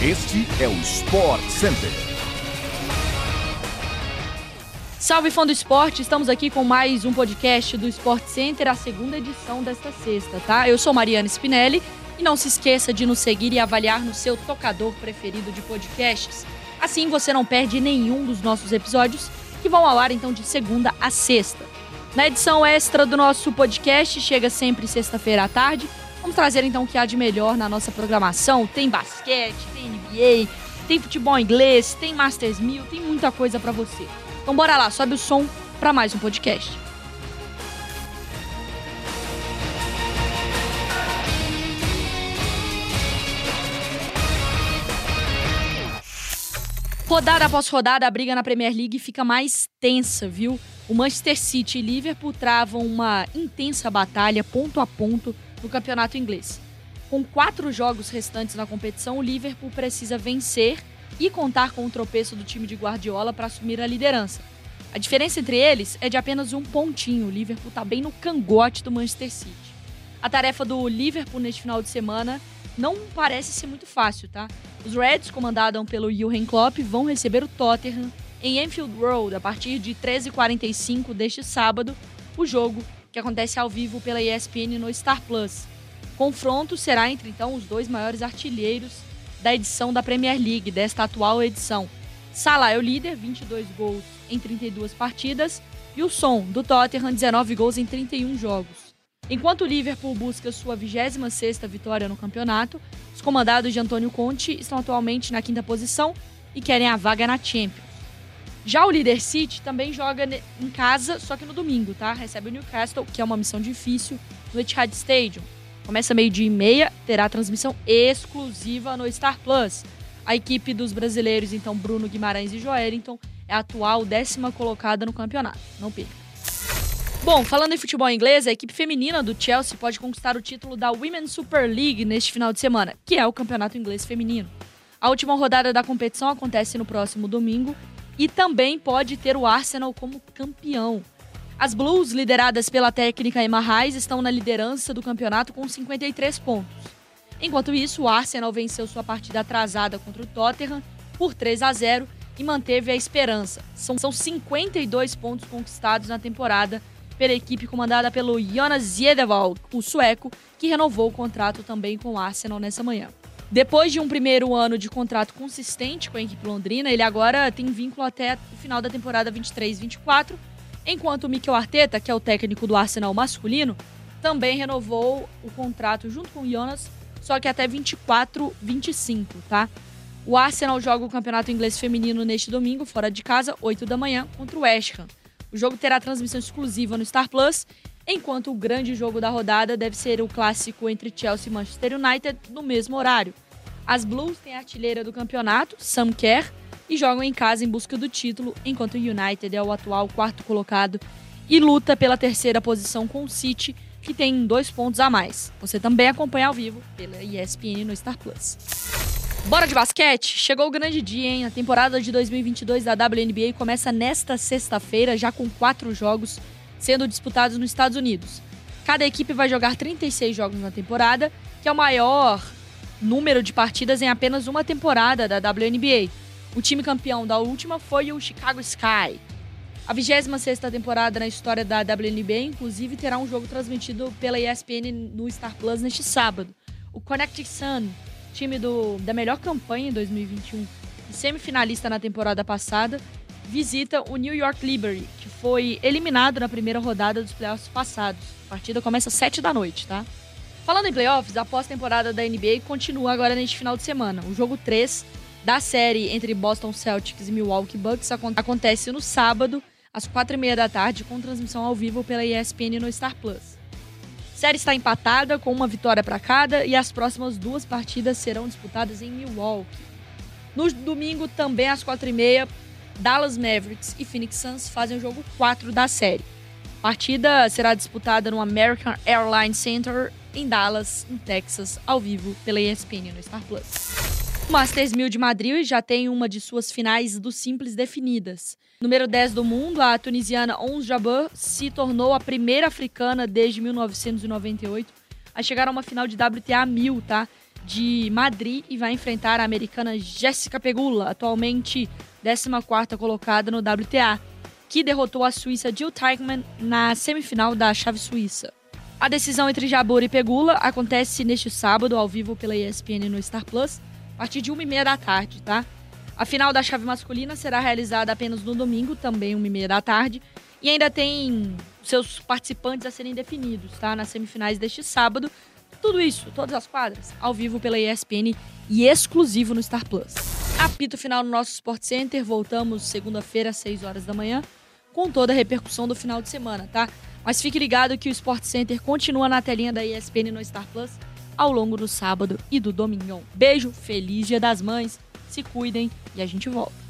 Este é o Sport Center. Salve fã do esporte, estamos aqui com mais um podcast do Sport Center, a segunda edição desta sexta, tá? Eu sou Mariana Spinelli e não se esqueça de nos seguir e avaliar no seu tocador preferido de podcasts. Assim você não perde nenhum dos nossos episódios que vão ao ar então de segunda a sexta. Na edição extra do nosso podcast, chega sempre sexta-feira à tarde, Vamos trazer então o que há de melhor na nossa programação. Tem basquete, tem NBA, tem futebol inglês, tem Masters 1000, tem muita coisa para você. Então bora lá, sobe o som para mais um podcast. Rodada após rodada, a briga na Premier League fica mais tensa, viu? O Manchester City e Liverpool travam uma intensa batalha ponto a ponto no campeonato inglês. Com quatro jogos restantes na competição, o Liverpool precisa vencer e contar com o tropeço do time de Guardiola para assumir a liderança. A diferença entre eles é de apenas um pontinho. O Liverpool está bem no cangote do Manchester City. A tarefa do Liverpool neste final de semana não parece ser muito fácil, tá? Os Reds, comandados pelo Jurgen Klopp, vão receber o Tottenham em Enfield Road a partir de 13h45 deste sábado. O jogo que acontece ao vivo pela ESPN no Star Plus. Confronto será entre então os dois maiores artilheiros da edição da Premier League, desta atual edição. Salah é o líder, 22 gols em 32 partidas, e o Son, do Tottenham, 19 gols em 31 jogos. Enquanto o Liverpool busca sua 26ª vitória no campeonato, os comandados de Antônio Conte estão atualmente na quinta posição e querem a vaga na Champions. Já o líder City também joga em casa, só que no domingo, tá? Recebe o Newcastle, que é uma missão difícil, no Etihad Stadium. Começa meio-dia e meia, terá transmissão exclusiva no Star Plus. A equipe dos brasileiros, então, Bruno Guimarães e Joelinton, é a atual décima colocada no campeonato. Não perca. Bom, falando em futebol inglês, a equipe feminina do Chelsea pode conquistar o título da Women's Super League neste final de semana, que é o campeonato inglês feminino. A última rodada da competição acontece no próximo domingo e também pode ter o Arsenal como campeão. As Blues, lideradas pela técnica Emma Reis, estão na liderança do campeonato com 53 pontos. Enquanto isso, o Arsenal venceu sua partida atrasada contra o Tottenham por 3 a 0 e manteve a esperança. São, são 52 pontos conquistados na temporada pela equipe comandada pelo Jonas Zedevald, o sueco, que renovou o contrato também com o Arsenal nessa manhã. Depois de um primeiro ano de contrato consistente com a equipe londrina, ele agora tem vínculo até o final da temporada 23-24, enquanto o Mikel Arteta, que é o técnico do Arsenal masculino, também renovou o contrato junto com o Jonas, só que até 24-25, tá? O Arsenal joga o Campeonato Inglês Feminino neste domingo, fora de casa, 8 da manhã, contra o West Ham. O jogo terá transmissão exclusiva no Star Plus, enquanto o grande jogo da rodada deve ser o clássico entre Chelsea e Manchester United no mesmo horário. As Blues têm a artilheira do campeonato, Sam Kerr, e jogam em casa em busca do título, enquanto o United é o atual quarto colocado e luta pela terceira posição com o City, que tem dois pontos a mais. Você também acompanha ao vivo pela ESPN no Star Plus. Bora de basquete? Chegou o grande dia, hein? A temporada de 2022 da WNBA começa nesta sexta-feira, já com quatro jogos sendo disputados nos Estados Unidos. Cada equipe vai jogar 36 jogos na temporada, que é o maior número de partidas em apenas uma temporada da WNBA. O time campeão da última foi o Chicago Sky. A 26ª temporada na história da WNBA, inclusive, terá um jogo transmitido pela ESPN no Star Plus neste sábado. O Connecticut Sun, time do, da melhor campanha em 2021 e semifinalista na temporada passada, visita o New York Liberty, que foi eliminado na primeira rodada dos playoffs passados. A partida começa às 7 da noite, tá? Falando em playoffs, a pós-temporada da NBA continua agora neste final de semana. O jogo 3 da série entre Boston Celtics e Milwaukee Bucks acontece no sábado, às 4h30 da tarde, com transmissão ao vivo pela ESPN no Star Plus. A série está empatada, com uma vitória para cada, e as próximas duas partidas serão disputadas em Milwaukee. No domingo, também às 4h30, Dallas Mavericks e Phoenix Suns fazem o jogo 4 da série. A partida será disputada no American Airlines Center em Dallas, no Texas, ao vivo pela ESPN no Star Plus. O Masters 1000 de Madrid já tem uma de suas finais do simples definidas. Número 10 do mundo, a tunisiana Ons Jabeur se tornou a primeira africana desde 1998 a chegar a uma final de WTA 1000, tá? De Madrid e vai enfrentar a americana Jéssica Pegula, atualmente 14ª colocada no WTA, que derrotou a suíça Jill Teichmann na semifinal da chave suíça. A decisão entre Jabur e Pegula acontece neste sábado, ao vivo pela ESPN no Star Plus, a partir de 1h30 da tarde, tá? A final da chave masculina será realizada apenas no domingo, também 1h30 da tarde, e ainda tem seus participantes a serem definidos, tá? Nas semifinais deste sábado. Tudo isso, todas as quadras, ao vivo pela ESPN e exclusivo no Star Plus. Apito final no nosso Sport Center, voltamos segunda-feira às 6 horas da manhã, com toda a repercussão do final de semana, tá? Mas fique ligado que o Sport Center continua na telinha da ESPN no Star Plus ao longo do sábado e do domingão. Beijo, feliz Dia das Mães, se cuidem e a gente volta.